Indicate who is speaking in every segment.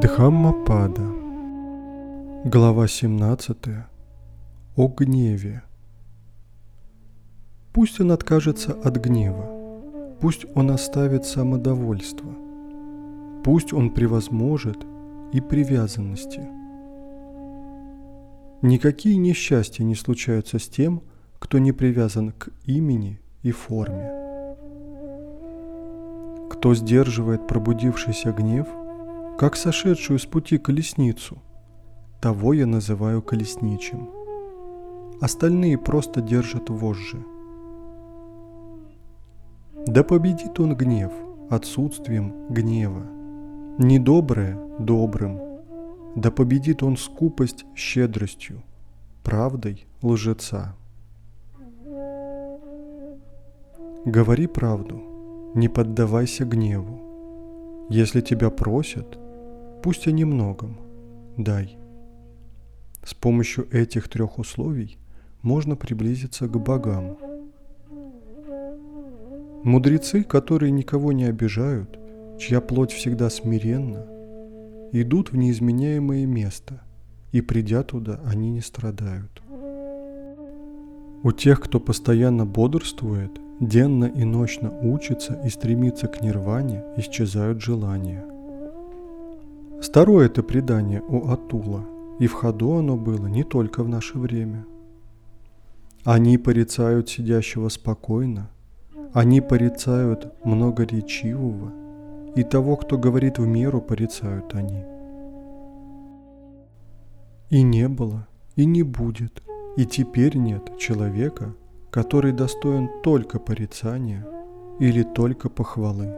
Speaker 1: Дхаммапада. Глава 17. О гневе. Пусть он откажется от гнева, пусть он оставит самодовольство, пусть он превозможет и привязанности. Никакие несчастья не случаются с тем, кто не привязан к имени и форме. Кто сдерживает пробудившийся гнев, как сошедшую с пути колесницу, того я называю колесничим. Остальные просто держат вожжи. Да победит он гнев отсутствием гнева, недоброе – добрым, да победит он скупость щедростью, правдой лжеца. Говори правду, не поддавайся гневу. Если тебя просят, пусть о немногом, дай. С помощью этих трех условий можно приблизиться к богам. Мудрецы, которые никого не обижают, чья плоть всегда смиренна, идут в неизменяемое место, и придя туда, они не страдают. У тех, кто постоянно бодрствует – Денно и ночно учится и стремится к нирване, исчезают желания. Старое это предание у Атула, и в ходу оно было не только в наше время. Они порицают сидящего спокойно, они порицают многоречивого, и того, кто говорит в меру, порицают они. И не было, и не будет, и теперь нет человека, который достоин только порицания или только похвалы.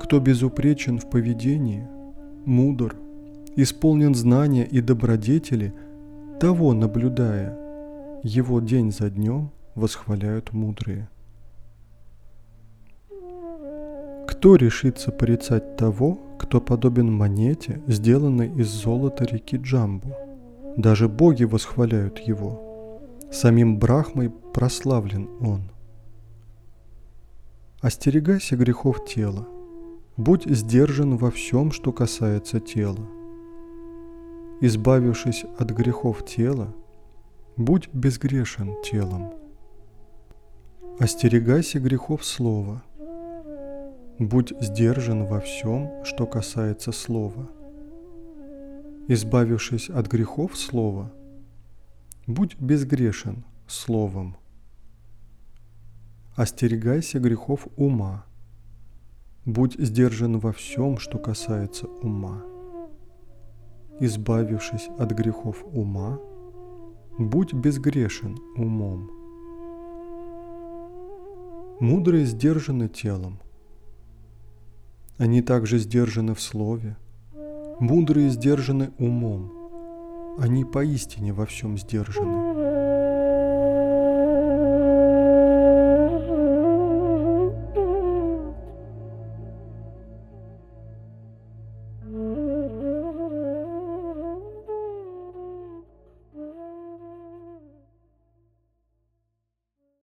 Speaker 1: Кто безупречен в поведении, мудр, исполнен знания и добродетели, того наблюдая, его день за днем восхваляют мудрые. Кто решится порицать того, кто подобен монете, сделанной из золота реки Джамбу? Даже боги восхваляют его – Самим Брахмой прославлен он. Остерегайся грехов тела. Будь сдержан во всем, что касается тела. Избавившись от грехов тела, будь безгрешен телом. Остерегайся грехов слова. Будь сдержан во всем, что касается слова. Избавившись от грехов слова – Будь безгрешен словом. Остерегайся грехов ума. Будь сдержан во всем, что касается ума. Избавившись от грехов ума, будь безгрешен умом. Мудрые сдержаны телом. Они также сдержаны в слове. Мудрые сдержаны умом они поистине во всем сдержаны.